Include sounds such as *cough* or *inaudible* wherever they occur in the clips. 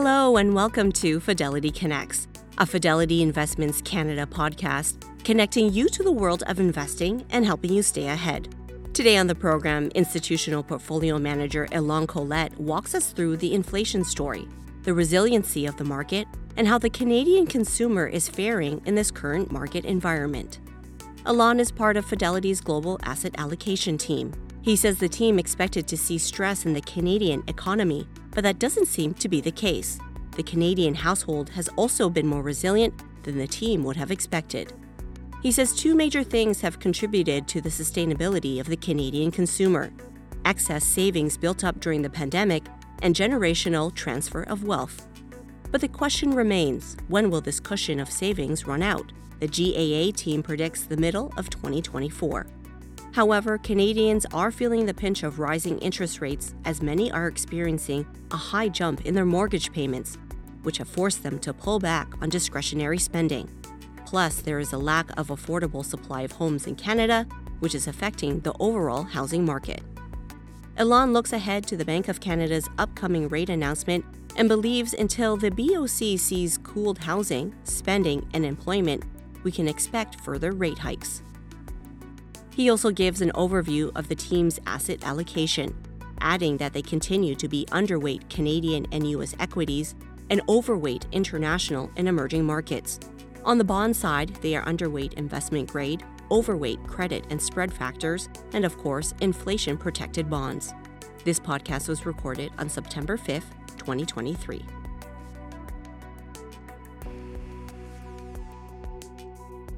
Hello, and welcome to Fidelity Connects, a Fidelity Investments Canada podcast connecting you to the world of investing and helping you stay ahead. Today on the program, institutional portfolio manager Ilan Kolet walks us through the inflation story, the resiliency of the market, and how the Canadian consumer is faring in this current market environment. Elan is part of Fidelity's global asset allocation team. He says the team expected to see stress in the Canadian economy, but that doesn't seem to be the case. The Canadian household has also been more resilient than the team would have expected. He says two major things have contributed to the sustainability of the Canadian consumer excess savings built up during the pandemic and generational transfer of wealth. But the question remains when will this cushion of savings run out? The GAA team predicts the middle of 2024. However, Canadians are feeling the pinch of rising interest rates as many are experiencing a high jump in their mortgage payments, which have forced them to pull back on discretionary spending. Plus, there is a lack of affordable supply of homes in Canada, which is affecting the overall housing market. Ilan looks ahead to the Bank of Canada's upcoming rate announcement and believes until the BOC sees cooled housing, spending, and employment, we can expect further rate hikes. He also gives an overview of the team's asset allocation, adding that they continue to be underweight Canadian and U.S. equities and overweight international and emerging markets. On the bond side, they are underweight investment grade, overweight credit and spread factors, and of course, inflation protected bonds. This podcast was recorded on September 5th, 2023.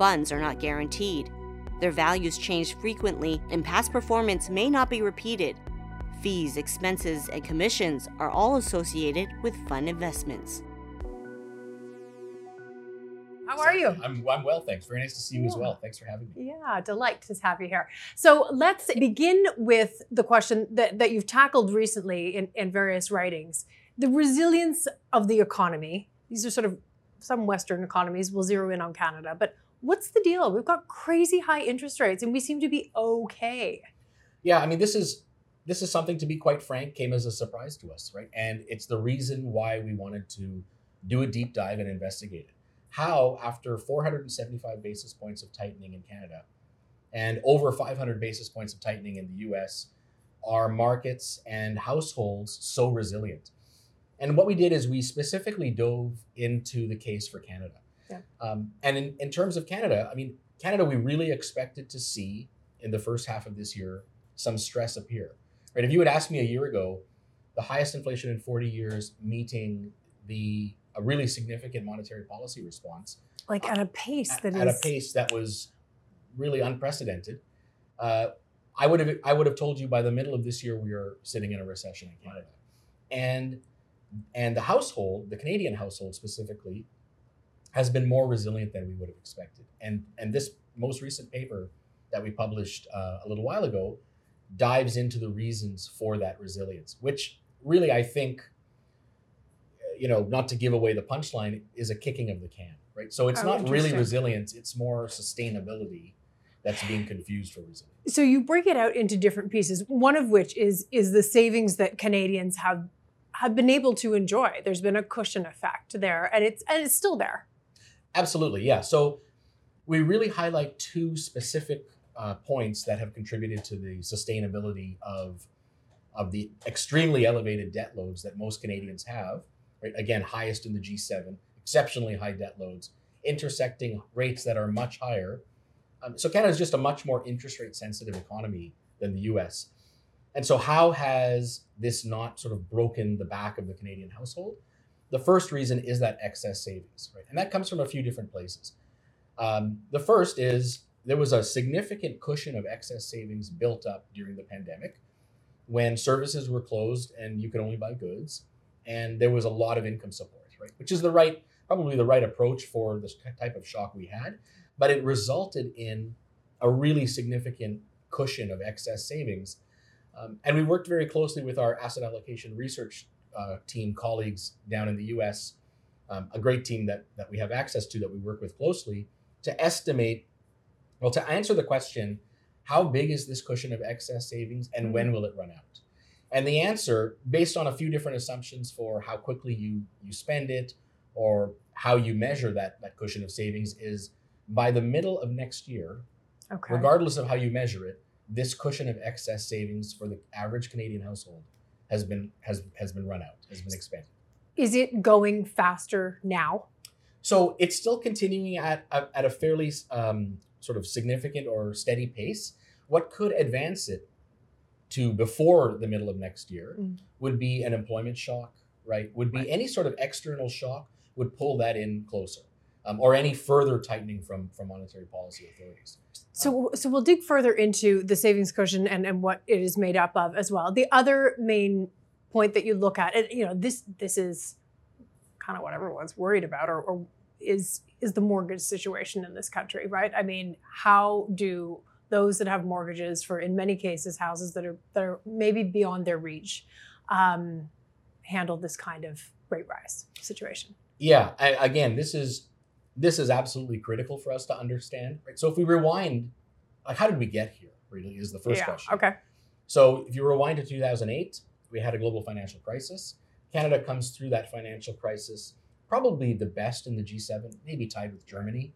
funds are not guaranteed. Their values change frequently, and past performance may not be repeated. Fees, expenses, and commissions are all associated with fund investments. How are you? I'm, I'm well, thanks. Very nice to see you as well. Thanks for having me. Yeah, delight to have you here. So let's begin with the question that, that you've tackled recently in, in various writings the resilience of the economy. These are sort of some Western economies, we'll zero in on Canada, but what's the deal? We've got crazy high interest rates and we seem to be okay. Yeah, I mean this is this is something to be quite frank came as a surprise to us, right? And it's the reason why we wanted to do a deep dive and investigate it. How after 475 basis points of tightening in Canada and over 500 basis points of tightening in the US are markets and households so resilient? And what we did is we specifically dove into the case for Canada. Yeah. Um, and in, in terms of Canada, I mean, Canada, we really expected to see in the first half of this year some stress appear. Right? If you had asked me a year ago, the highest inflation in 40 years meeting the a really significant monetary policy response, like at a pace that at, is a pace that was really unprecedented. Uh, I would have I would have told you by the middle of this year we are sitting in a recession in Canada, and and the household, the Canadian household specifically, has been more resilient than we would have expected. And and this most recent paper that we published uh, a little while ago dives into the reasons for that resilience, which really I think, you know, not to give away the punchline, is a kicking of the can, right? So it's Oh, not really resilience; it's more sustainability that's being confused for resilience. so you break it out into different pieces one of which is is the savings that canadians have have been able to enjoy there's been a cushion effect there and it's and it's still there Absolutely, yeah. So we really highlight two specific uh, points that have contributed to the sustainability of of the extremely elevated debt loads that most Canadians have. Right, again, highest in the G7, exceptionally high debt loads, intersecting rates that are much higher. Um, so Canada is just a much more interest rate sensitive economy than the U.S. And so, how has this not sort of broken the back of the Canadian household? The first reason is that excess savings, right? And that comes from a few different places. Um, the first is there was a significant cushion of excess savings built up during the pandemic when services were closed and you could only buy goods, and there was a lot of income support, right? Which is the right, probably the right approach for this type of shock we had, but it resulted in a really significant cushion of excess savings. Um, and we worked very closely with our asset allocation research uh, team colleagues down in the US, um, a great team that, that we have access to that we work with closely to estimate, well, to answer the question, how big is this cushion of excess savings and when will it run out? And the answer, based on a few different assumptions for how quickly you, you spend it or how you measure that, that cushion of savings, is by the middle of next year, Okay. regardless of how you measure it, this cushion of excess savings for the average Canadian household has been has has been run out, has been expended. Is it going faster now? So it's still continuing at at, at a fairly um, sort of significant or steady pace. What could advance it to before the middle of next year Mm. would be an employment shock, right? Would be Right. any sort of external shock would pull that in closer, um, or any further tightening from from monetary policy authorities. So, so we'll dig further into the savings cushion and, and what it is made up of as well. The other main point that you look at, and you know, this this is kind of what everyone's worried about, or, or is is the mortgage situation in this country, right? I mean, how do those that have mortgages for, in many cases, houses that are that are maybe beyond their reach, um, handle this kind of rate rise situation? Yeah, I, again, this is this is absolutely critical for us to understand. Right? So if we rewind, like how did we get here? Really, is the first yeah. question. Okay. So if you rewind to 2008, we had a global financial crisis. Canada comes through that financial crisis probably the best in the G7, maybe tied with Germany.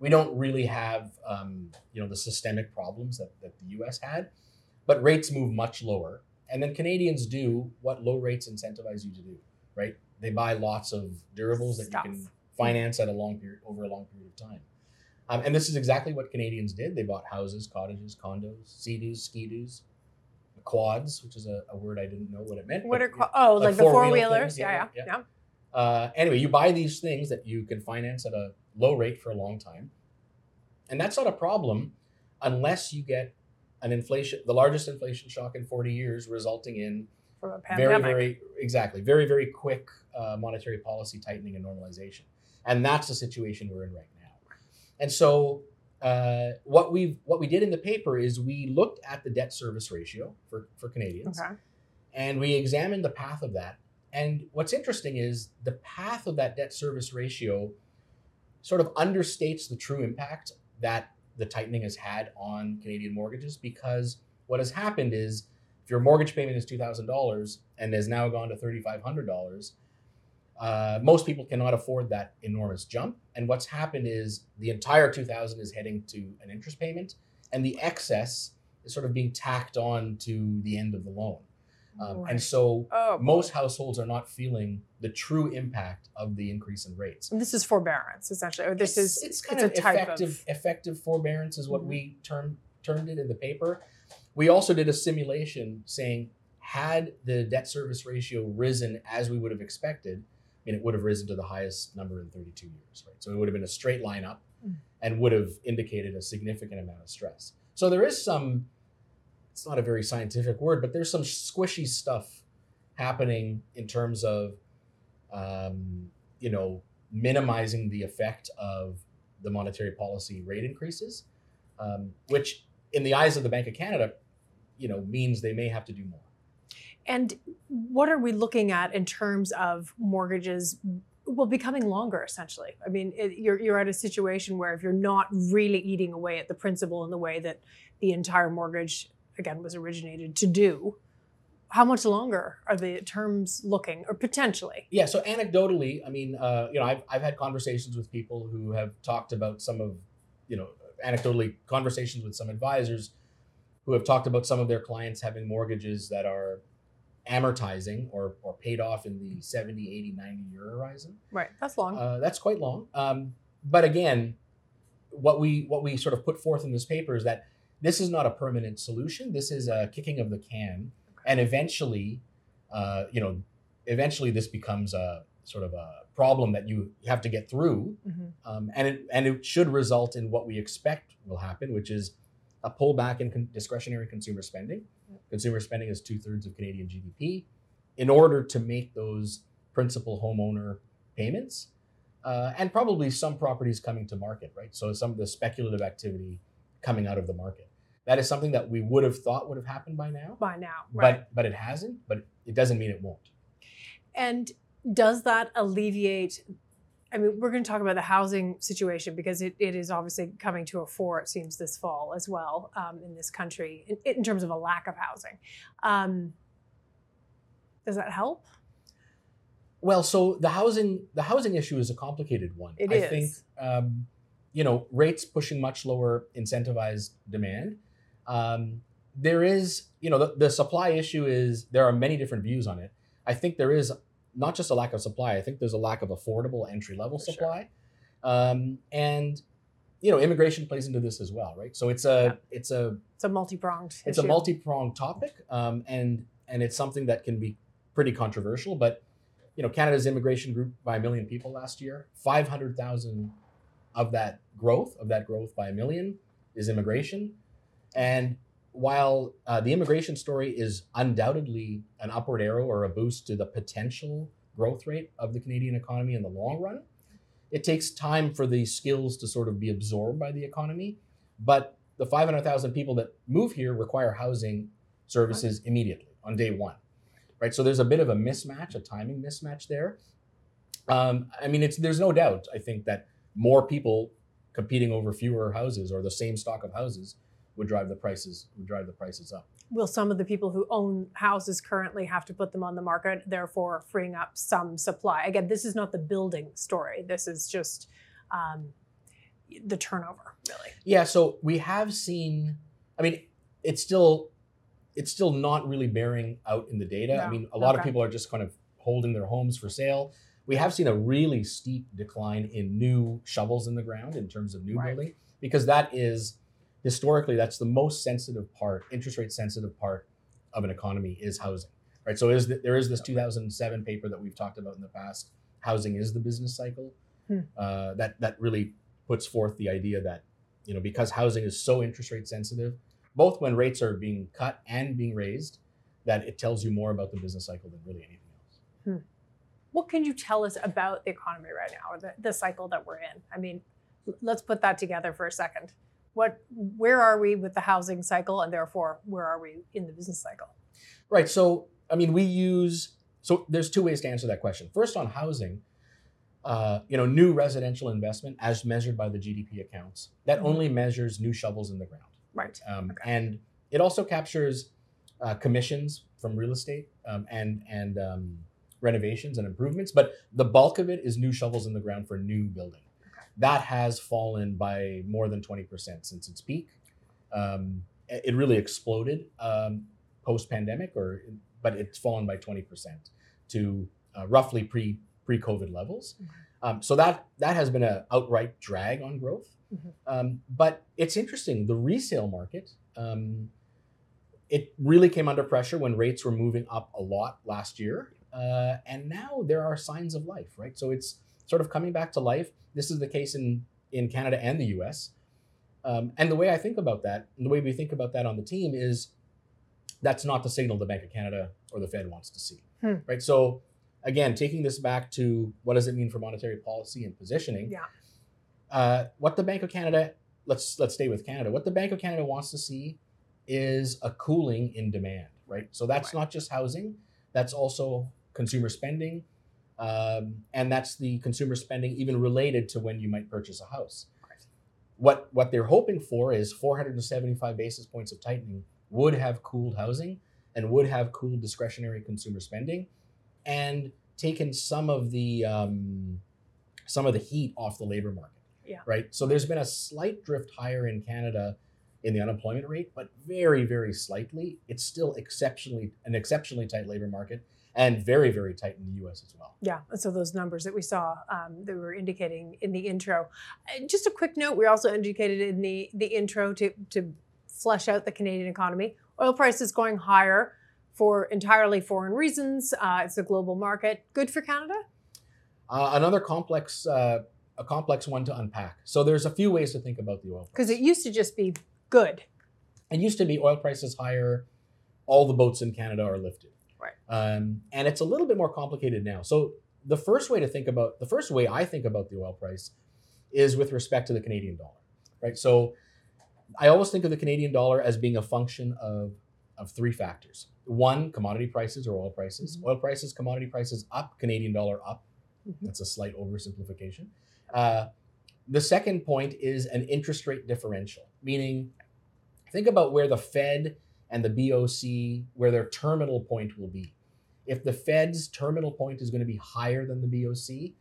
We don't really have, um, you know, the systemic problems that, that the U.S. had, but rates move much lower. And then Canadians do what low rates incentivize you to do, right? They buy lots of durables that Stuff. you can finance at a long period over a long period of time. Um, and this is exactly what Canadians did. They bought houses, cottages, condos, sea-doos, ski-doos, quads, which is a, a word I didn't know what it meant. What but are? Oh, like like, the four wheelers? Yeah, yeah, yeah, yeah. yeah. uh, anyway, you buy these things that you can finance at a low rate for a long time. And that's not a problem unless you get an inflation, the largest inflation shock in 40 years, resulting in From a very, very, exactly, very, very quick uh, monetary policy tightening and normalization. And that's the situation we're in right now. And so, uh, what we what we did in the paper is we looked at the debt service ratio for, for Canadians Okay. and we examined the path of that. And what's interesting is the path of that debt service ratio sort of understates the true impact that the tightening has had on Canadian mortgages because what has happened is if your mortgage payment is $2,000 and has now gone to $3,500, uh, most people cannot afford that enormous jump. And what's happened is the entire 2000 is heading to an interest payment and the excess is sort of being tacked on to the end of the loan. Um, And so Oh, most households are not feeling the true impact of the increase in rates. And this is forbearance, essentially. Or this it's, is it's kind a of type effective of effective forbearance is what Mhm. we termed termed it in the paper. We also did a simulation saying had the debt service ratio risen as we would have expected, Mean it would have risen to the highest number in 32 years, right? So it would have been a straight line up Mm. and would have indicated a significant amount of stress. So there is some it's not a very scientific word, but there's some squishy stuff happening in terms of um, you know minimizing the effect of the monetary policy rate increases, um, which in the eyes of the Bank of Canada, you know, means they may have to do more. And what are we looking at in terms of mortgages? Well, becoming longer, essentially. I mean, it, you're you're at a situation where if you're not really eating away at the principal in the way that the entire mortgage, again, was originated to do, how much longer are the terms looking, or potentially? Yeah. So anecdotally, I mean, uh, you know, I've I've had conversations with people who have talked about some of, you know, anecdotally conversations with some advisors who have talked about some of their clients having mortgages that are amortizing or, or paid off in the 70, 80, 90 year horizon. Right, that's long. Uh, that's quite long. Um, but again, what we what we sort of put forth in this paper is that this is not a permanent solution. This is a kicking of the can, and eventually, uh, you know, eventually this becomes a sort of a problem that you have to get through, Mhm. um, and it and it should result in what we expect will happen, which is a pullback in con- discretionary consumer spending. Consumer spending is two thirds of Canadian GDP. In order to make those principal homeowner payments, uh, and probably some properties coming to market, right? So some of the speculative activity coming out of the market. That is something that we would have thought would have happened by now, by now, right? but but it hasn't. But it doesn't mean it won't. And does that alleviate? I mean, we're going to talk about the housing situation because it, it is obviously coming to a fore, it seems, this fall as well um, in this country in, in terms of a lack of housing. Um, does that help? Well, so the housing the housing issue is a complicated one. It I is. think um, you know rates pushing much lower incentivized demand. Um, there is you know the, the supply issue is there are many different views on it. I think there is not just a lack of supply. I think there's a lack of affordable entry level For sure. supply, um, and you know immigration plays into this as well, right? So it's a Yeah. it's a It's a multi pronged. it's a multi-pronged topic um, and and it's something that can be pretty controversial but you know canada's immigration grew by a million people last year 500000 of that growth of that growth by a million is immigration and while uh, the immigration story is undoubtedly an upward arrow or a boost to the potential growth rate of the canadian economy in the long run it takes time for the skills to sort of be absorbed by the economy but the 500,000 people that move here require housing services immediately on day one, right? So there's a bit of a mismatch, a timing mismatch there. Um, I mean, it's there's no doubt. I think that more people competing over fewer houses or the same stock of houses would drive the prices would drive the prices up. Will some of the people who own houses currently have to put them on the market, therefore freeing up some supply? Again, this is not the building story. This is just um, the turnover, really. Yeah, so we have seen. I mean, it's still it's still not really bearing out in the data. I mean, a lot of people are just kind of holding their homes for sale. We have seen a really steep decline in new shovels in the ground in terms of new Right. building because that is historically that's the most sensitive part, interest rate sensitive part of an economy is housing. Right? So is th- there is this 2007 paper that we've talked about in the past, housing is the business cycle. Hmm. Uh, that that really puts forth the idea that you know because housing is so interest rate sensitive both when rates are being cut and being raised that it tells you more about the business cycle than really anything else What can you tell us about the economy right now, or the, the cycle that we're in? I mean, let's put that together for a second. What, where are we with the housing cycle, and therefore, where are we in the business cycle? right so i mean we use so there's two ways to answer that question first on housing uh, you know new residential investment as measured by the gdp accounts that Mhm. only measures new shovels in the ground Right. um, Okay. and it also captures uh, commissions from real estate um, and and um, renovations and improvements. But the bulk of it is new shovels in the ground for new building. That has fallen by more than twenty percent since its peak. Um, it really exploded um, post pandemic, or but it's fallen by twenty percent to uh, roughly pre pre COVID levels. Um, so that that has been an outright drag on growth. Mhm. Um, but it's interesting. The resale market, um, it really came under pressure when rates were moving up a lot last year, uh, and now there are signs of life. Right, so it's sort of coming back to life. This is the case in in Canada and the U.S. Um, and the way I think about that, and the way we think about that on the team is, that's not the signal the Bank of Canada or the Fed wants to see. Hmm. Right, so again, taking this back to what does it mean for monetary policy and positioning? Yeah. Uh, what the Bank of Canada, let's let's stay with Canada. What the Bank of Canada wants to see is a cooling in demand, right? So that's Right. not just housing, that's also consumer spending, um, and that's the consumer spending even related to when you might purchase a house. Right. What what they're hoping for is 475 basis points of tightening would have cooled housing and would have cooled discretionary consumer spending, and taken some of the um, some of the heat off the labor market. Yeah. Right. So there's been a slight drift higher in Canada in the unemployment rate, but very, very slightly. It's still exceptionally an exceptionally tight labor market and very, very tight in the US as well. Yeah, and so those numbers that we saw um, that we were indicating in the intro. Just a quick note: we also indicated in the the intro to to flesh out the Canadian economy. Oil prices going higher for entirely foreign reasons. Uh, it's a global market. Good for Canada. Uh, another complex uh, a complex one to unpack. So there's a few ways to think about the oil price. because it used to just be good. It used to be oil prices higher, all the boats in Canada are lifted. Right. Um, and it's a little bit more complicated now. So the first way to think about the first way I think about the oil price is with respect to the Canadian dollar, right? So I always think of the Canadian dollar as being a function of of three factors. One, commodity prices or oil prices. Mhm. Oil prices, commodity prices up, Canadian dollar up. Mhm. That's a slight oversimplification. Uh, the second point is an interest rate differential, meaning think about where the Fed and the BOC, where their terminal point will be. If the Fed's terminal point is going to be higher than the BOC,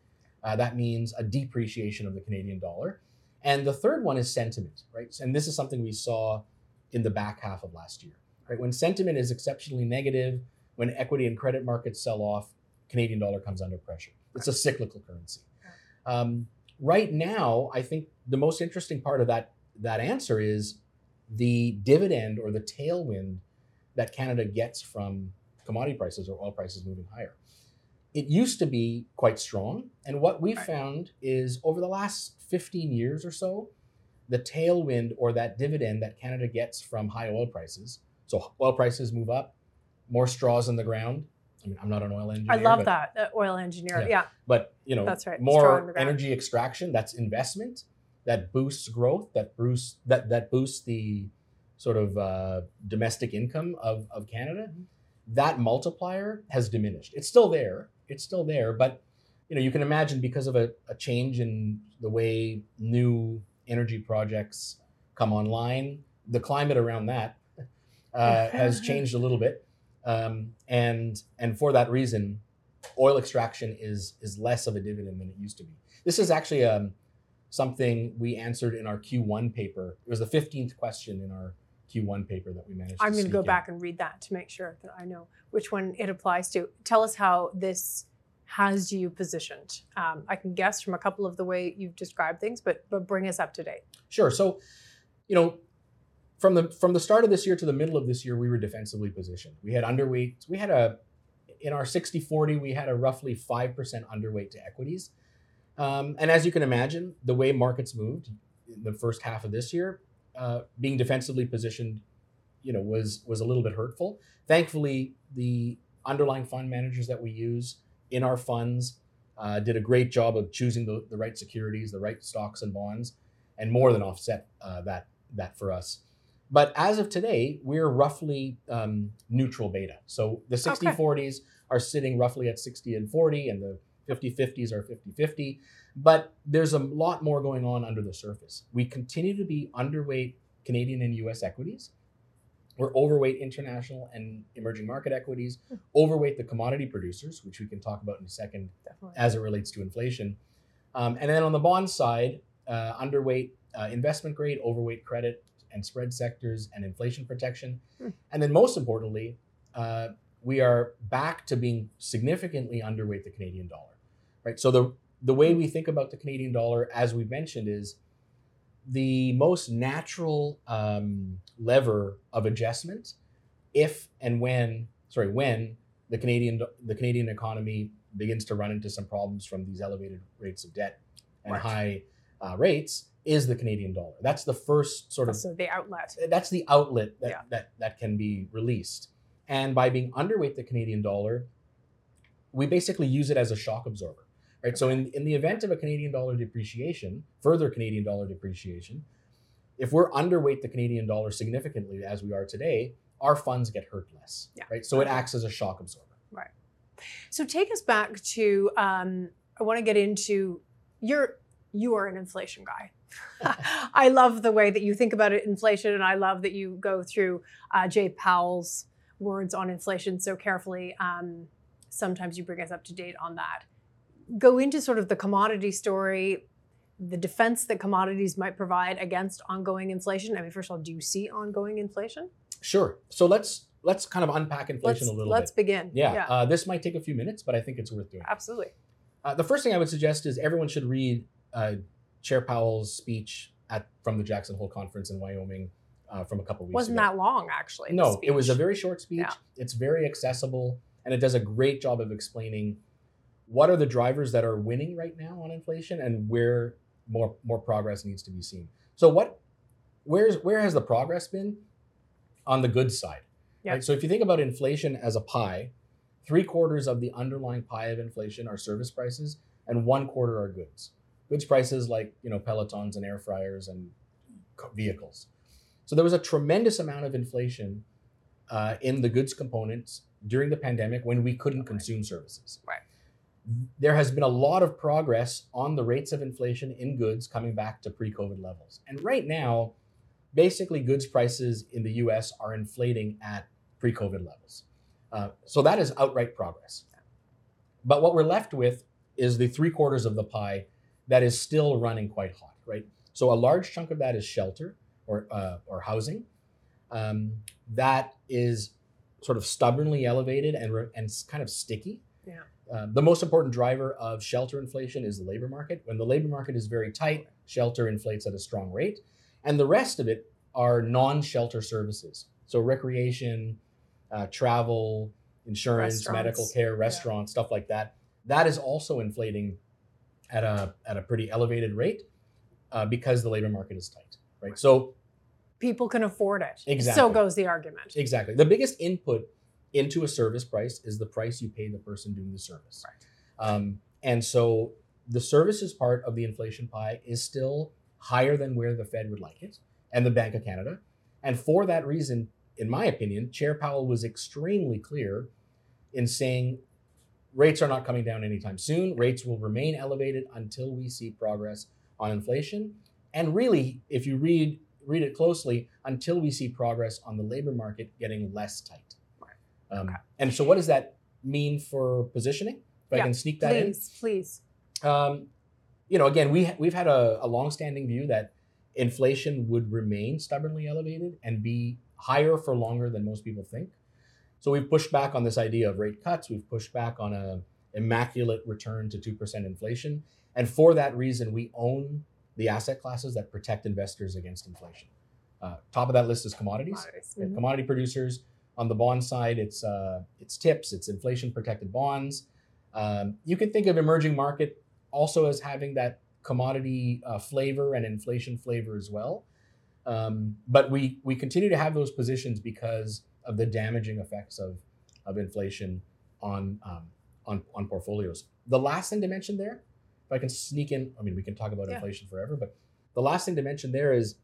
uh, that means a depreciation of the Canadian dollar. And the third one is sentiment, right? And this is something we saw in the back half of last year, right? When sentiment is exceptionally negative, when equity and credit markets sell off, Canadian dollar comes under pressure. It's a cyclical currency. Um, right now, I think the most interesting part of that that answer is the dividend or the tailwind that Canada gets from commodity prices or oil prices moving higher. It used to be quite strong, and what we've found is over the last 15 years or so, the tailwind or that dividend that Canada gets from high oil prices. So oil prices move up, more straws in the ground. I mean, I'm not an oil engineer. I love but- that uh, oil engineer. Yeah. Yeah. but you know That's right, straw in the more energy extraction that's investment that boosts growth that boosts that that boosts the sort of uh, domestic income of, of canada Mhm. that multiplier has diminished it's still there it's still there but you know you can imagine because of a, a change in the way new energy projects come online the climate around that uh, has *laughs* changed a little bit um, and and for that reason oil extraction is is less of a dividend than it used to be. This is actually um, something we answered in our Q1 paper. It was the 15th question in our Q1 paper that we managed. I'm going to go in. back and read that to make sure that I know which one it applies to. Tell us how this has you positioned. Um, I can guess from a couple of the way you've described things, but but bring us up to date. Sure. So, you know, from the from the start of this year to the middle of this year, we were defensively positioned. We had underweight. We had a in our 60-40, we had a roughly 5% underweight to equities. Um, and as you can imagine, the way markets moved in the first half of this year, uh, being defensively positioned, you know, was was a little bit hurtful. Thankfully, the underlying fund managers that we use in our funds uh, did a great job of choosing the, the right securities, the right stocks and bonds, and more than offset uh, that that for us. But as of today, we're roughly um, neutral beta. So the 60 Okay. 40s are sitting roughly at 60 and 40, and the 50 50s are 50 50. But there's a lot more going on under the surface. We continue to be underweight Canadian and US equities. We're overweight international and emerging market equities, overweight the commodity producers, which we can talk about in a second Definitely. as it relates to inflation. Um, and then on the bond side, uh, underweight uh, investment grade, overweight credit and spread sectors, and inflation protection. Hmm. And then most importantly, uh, we are back to being significantly underweight the Canadian dollar. Right. So the the way we think about the Canadian dollar, as we mentioned, is the most natural um, lever of adjustment if and when sorry when the Canadian the Canadian economy begins to run into some problems from these elevated rates of debt and Right. high uh, rates is the Canadian dollar. That's the first sort of So the outlet. that's the outlet that, Yeah. that that can be released. And by being underweight the Canadian dollar, we basically use it as a shock absorber. Right. So in, in the event of a Canadian dollar depreciation, further Canadian dollar depreciation, if we're underweight the Canadian dollar significantly as we are today, our funds get hurt less. Yeah. Right. So it acts as a shock absorber. Right. So take us back to um, I want to get into you're you are an inflation guy. *laughs* *laughs* I love the way that you think about it, inflation, and I love that you go through uh, Jay Powell's words on inflation so carefully. Um, sometimes you bring us up to date on that. Go into sort of the commodity story, the defense that commodities might provide against ongoing inflation. I mean, first of all, do you see ongoing inflation? Sure. So let's let's kind of unpack inflation Let's a little bit. let's bit. begin. Yeah. Uh, this might take a few minutes, but I think it's worth doing. absolutely. Uh, the first thing I would suggest is everyone should read uh, Chair Powell's speech at from the Jackson Hole Conference in Wyoming uh, from a couple weeks ago. Wasn't ago. that long actually? no, it was a very short speech. Yeah. It's very accessible, and it does a great job of explaining what are the drivers that are winning right now on inflation and where more more progress needs to be seen. So what where's where has the progress been on the good side? Yeah. Right? So if you think about inflation as a pie, three quarters of the underlying pie of inflation are service prices, and one quarter are goods. Goods prices like you know pelotons and air fryers and vehicles. So there was a tremendous amount of inflation uh, in the goods components during the pandemic when we couldn't consume services. Right. There has been a lot of progress on the rates of inflation in goods coming back to pre-COVID levels, and right now, basically goods prices in the U.S. are inflating at pre-COVID levels. Uh, so that is outright progress. But what we're left with is the three quarters of the pie that is still running quite hot, right? So a large chunk of that is shelter or uh, or housing. Um, that is sort of stubbornly elevated and re- and kind of sticky. Yeah. Um, the most important driver of shelter inflation is the labor market. When the labor market is very tight, shelter inflates at a strong rate, and the rest of it are non-shelter services. So recreation, uh, travel, insurance, medical care, restaurants, stuff like that. That is also inflating at a at a pretty elevated rate uh, because the labor market is tight, right? So People can afford it. Exactly. So goes the argument. exactly, the biggest input into a service price is the price you pay the person doing the service. Right. Um, and so the services part of the inflation pie is still higher than where the Fed would like it and the Bank of Canada. And for that reason, in my opinion, Chair Powell was extremely clear in saying rates are not coming down anytime soon. Rates will remain elevated until we see progress on inflation. And really, if you read read it closely, until we see progress on the labor market getting less tight. Um, Okay. And so, what does that mean for positioning? If I can sneak that in Please, please. um, you know, again, we we've had a, a longstanding view that inflation would remain stubbornly elevated and be higher for longer than most people think. So we've pushed back on this idea of rate cuts. We've pushed back on a immaculate return to two percent inflation, and for that reason, we own the asset classes that protect investors against inflation. Uh, top of that list is commodities. Commodities. Yeah, Mhm. commodity producers. On the bond side, it's uh, it's tips, it's inflation protected bonds. Um, you can think of emerging market also as having that commodity uh, flavor and inflation flavor as well. Um, but we we continue to have those positions because of the damaging effects of of inflation on um, on on portfolios. The last thing to mention there, if I can sneak in, I mean we can talk about Yeah. inflation forever, but the last thing to mention there is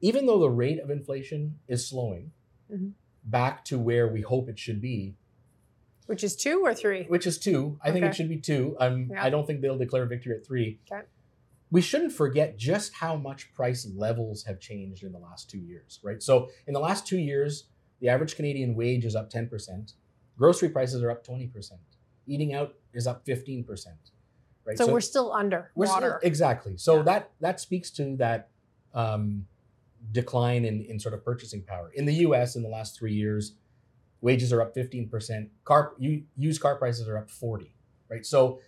even though the rate of inflation is slowing Mhm. Back to where we hope it should be, Which is two or three? which is two. I think it should be two. Um, Yeah. I don't think they'll declare victory at three. Okay. We shouldn't forget just how much price levels have changed in the last two years, right? So in the last two years, the average Canadian wage is up 10%. Grocery prices are up 20%. Eating out is up 15%. Right? So, we're still under we're still- water. exactly. So Yeah. that that speaks to that um, decline in, in sort of purchasing power. In the US in the last three years, wages are up 15%. Car used car prices are up 40, right? So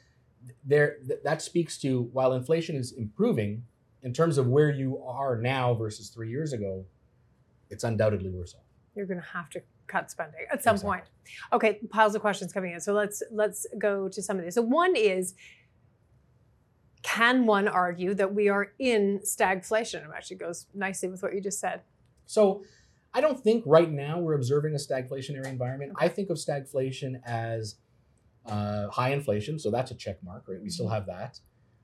there th- that speaks to while inflation is improving in terms of where you are now versus three years ago, it's undoubtedly worse off. You're going to have to cut spending at some Exactly. point. Okay, piles of questions coming in. So let's let's go to some of these. So one is can one argue that we are in stagflation? It actually goes nicely with what you just said. So I don't think right now we're observing a stagflationary environment. I think of stagflation as uh, high inflation, so that's a check mark, right? We still have that.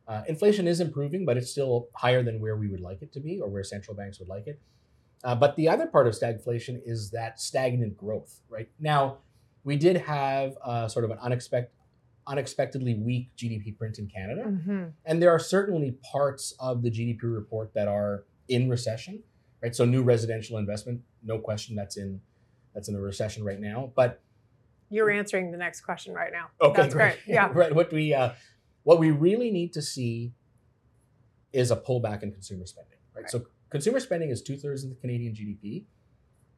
Uh, inflation is improving, but it's still higher than where we would like it to be or where central banks would like it. Uh, but the other part of stagflation is that stagnant growth, right? Now, we did have uh, sort of an unexpected, unexpectedly weak GDP print in Canada. Mm-hmm. And there are certainly parts of the GDP report that are in recession, right? So new residential investment, no question, that's in that's in a recession right now. But You're answering the next question right now. okay, That's great. Yeah. *laughs* right. What we uh, what we really need to see is a pullback in consumer spending, right? Right. So consumer spending is two thirds of the Canadian GDP,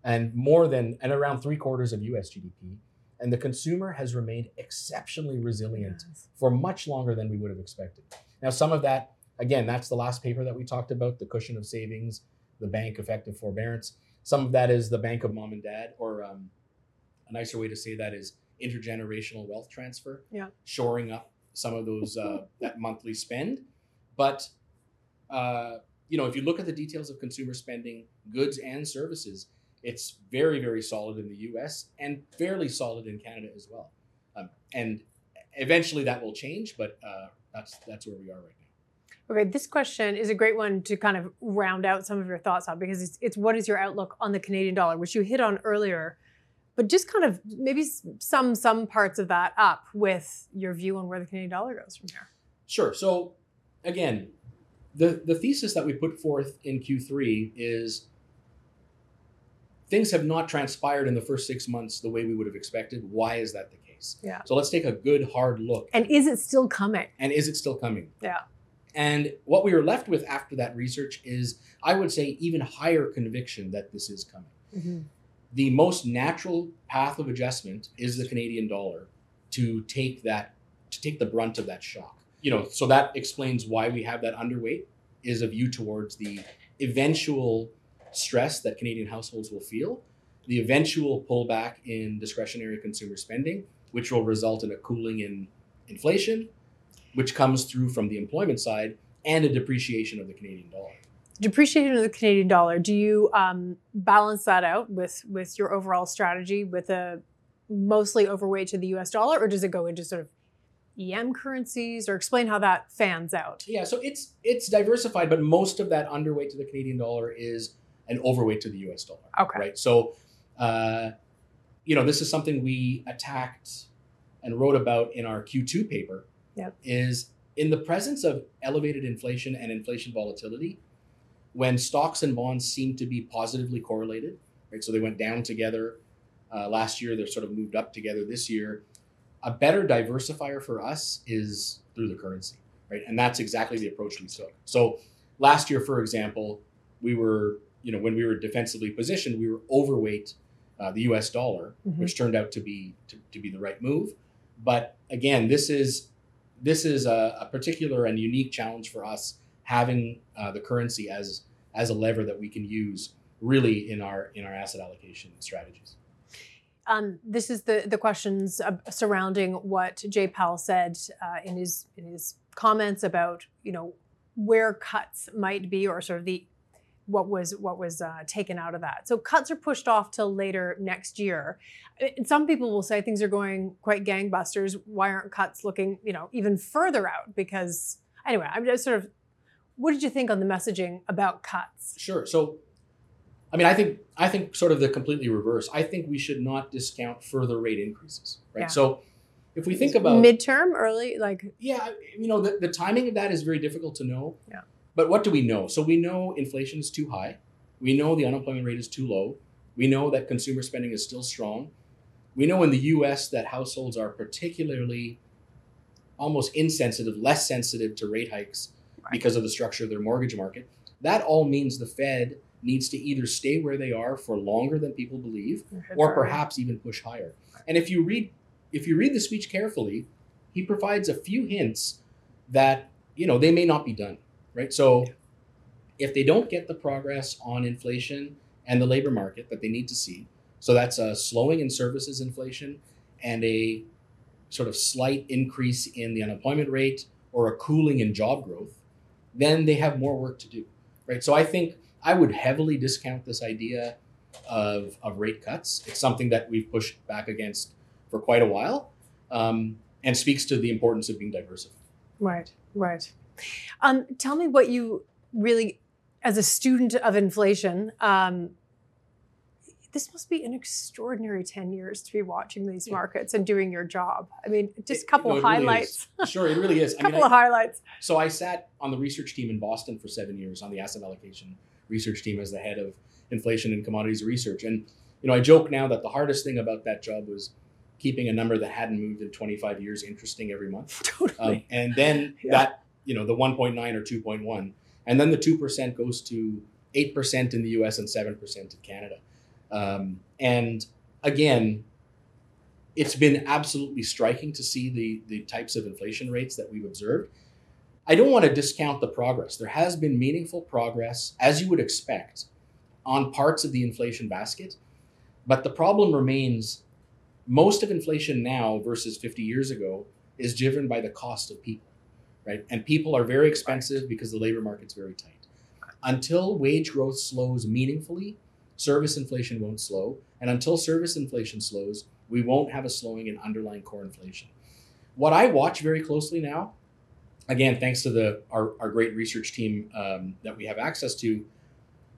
and more than and around three quarters of U.S. GDP. And the consumer has remained exceptionally resilient for much longer than we would have expected. Now, some of that, again, that's the last paper that we talked about, the cushion of savings, the bank effective forbearance. Some of that is the bank of mom and dad, or um, a nicer way to say that is intergenerational wealth transfer, Yeah. shoring up some of those uh, that monthly spend. But uh, you know, if you look at the details of consumer spending, goods and services, it's very, very solid in the U.S. and fairly solid in Canada as well. Um, and eventually that will change, but uh, that's that's where we are right now. Okay, this question is a great one to kind of round out some of your thoughts on because it's, it's what is your outlook on the Canadian dollar, which you hit on earlier, but just kind of maybe sum some parts of that up with your view on where the Canadian dollar goes from here. Sure. So again, the the thesis that we put forth in Q3 is things have not transpired in the first six months the way we would have expected. Why is that the case? Yeah. So let's take a good hard look. And is it still coming? And is it still coming? Yeah. And what we were left with after that research is, I would say, even higher conviction that this is coming. Mm-hmm. The most natural path of adjustment is the Canadian dollar to take that to take the brunt of that shock. You know, so that explains why we have that underweight is a view towards the eventual stress that Canadian households will feel, the eventual pullback in discretionary consumer spending, which will result in a cooling in inflation, which comes through from the employment side, and a depreciation of the Canadian dollar. Depreciation of the Canadian dollar. Do you um, balance that out with with your overall strategy with a mostly overweight to the U.S. dollar, or does it go into sort of EM currencies, or explain how that fans out? Yeah, so it's it's diversified, but most of that underweight to the Canadian dollar is an overweight to the U.S. dollar. Okay. Right. So, uh, you know, this is something we attacked and wrote about in our Q2 paper. Yep. Is in the presence of elevated inflation and inflation volatility, when stocks and bonds seem to be positively correlated, right? So they went down together uh, last year. They're sort of moved up together this year. A better diversifier for us is through the currency, right? And that's exactly the approach we took. So last year, for example, we were, you know, when we were defensively positioned, we were overweight uh, the U.S. dollar, Mhm. which turned out to be to, to be the right move. But again, this is this is a, a particular and unique challenge for us having uh, the currency as as a lever that we can use really in our in our asset allocation strategies. Um, this is the the questions uh, surrounding what Jay Powell said uh, in his in his comments about you know where cuts might be or sort of the what was what was uh, taken out of that. So cuts are pushed off till later next year. And some people will say things are going quite gangbusters. Why aren't cuts looking you know even further out? Because anyway, I'm just sort of. What did you think on the messaging about cuts? Sure. So, I mean, I think I think sort of the completely reverse. I think we should not discount further rate increases, right? Yeah. So, if we think about midterm, early, like yeah, you know, the, the timing of that is very difficult to know. Yeah. But what do we know? So we know inflation is too high. We know the unemployment rate is too low. We know that consumer spending is still strong. We know in the US that households are particularly almost insensitive, less sensitive to rate hikes Right. because of the structure of their mortgage market. That all means the Fed needs to either stay where they are for longer than people believe or perhaps even push higher. And if you read if you read the speech carefully, he provides a few hints that you know they may not be done, right? So if they don't get the progress on inflation and the labor market that they need to see, so that's a slowing in services inflation and a sort of slight increase in the unemployment rate or a cooling in job growth, then they have more work to do, right? So I think I would heavily discount this idea of, of rate cuts. It's something that we've pushed back against for quite a while um, and speaks to the importance of being diversified. Right, right. Um, tell me what you really, as a student of inflation, um, this must be an extraordinary 10 years to be watching these Yeah. markets and doing your job. I mean, just a It- couple no, of it highlights. is. Sure, it really is. A I mean, couple I- of highlights. So I sat on the research team in Boston for seven years on the asset allocation research team as the head of inflation and commodities research. And you know, I joke now that the hardest thing about that job was keeping a number that hadn't moved in 25 years interesting every month. *laughs* Totally. Um, and then Yeah. that you know the 1.9 or 2.1, and then the two percent goes to eight percent in the U.S. and seven percent in Canada. Um, and again, it's been absolutely striking to see the the types of inflation rates that we've observed. I don't want to discount the progress. There has been meaningful progress, as you would expect, on parts of the inflation basket. But the problem remains most of inflation now versus 50 years ago is driven by the cost of people, right? And people are very expensive because the labor market's very tight. Until wage growth slows meaningfully, service inflation won't slow. And until service inflation slows, We won't have a slowing in underlying core inflation. What I watch very closely now, again, thanks to the our, our great research team um, that we have access to,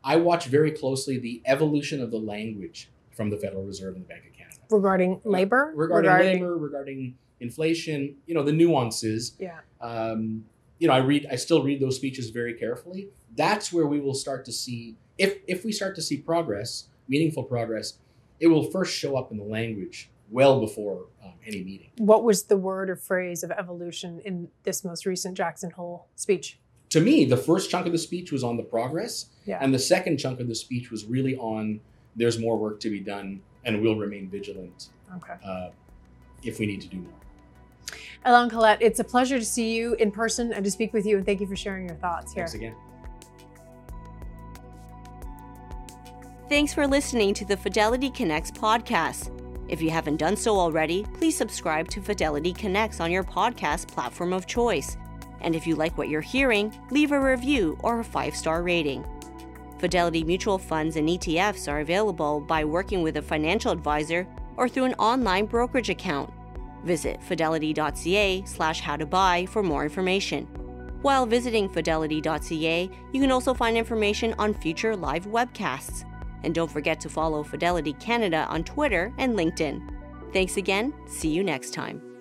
I watch very closely the evolution of the language from the Federal Reserve and the Bank of Canada regarding labor, regarding, labor, regarding inflation. You know the nuances. Yeah. Um, you know, I read, I still read those speeches very carefully. That's where we will start to see, if if we start to see progress, meaningful progress, it will first show up in the language well before um, any meeting. What was the word or phrase of evolution in this most recent Jackson Hole speech? To me, the first chunk of the speech was on the progress, Yeah. and the second chunk of the speech was really on there's more work to be done, and we'll remain vigilant Okay. uh, if we need to do more. Ilan Kolet, it's a pleasure to see you in person and to speak with you, and thank you for sharing your thoughts here. Thanks again. Thanks for listening to the Fidelity Connects podcast. If you haven't done so already, please subscribe to Fidelity Connects on your podcast platform of choice. And if you like what you're hearing, leave a review or a five star rating. Fidelity mutual funds and ETFs are available by working with a financial advisor or through an online brokerage account. Visit fidelity.ca slash how to buy for more information. While visiting fidelity.ca, you can also find information on future live webcasts. And don't forget to follow Fidelity Canada on Twitter and LinkedIn. Thanks again. See you next time.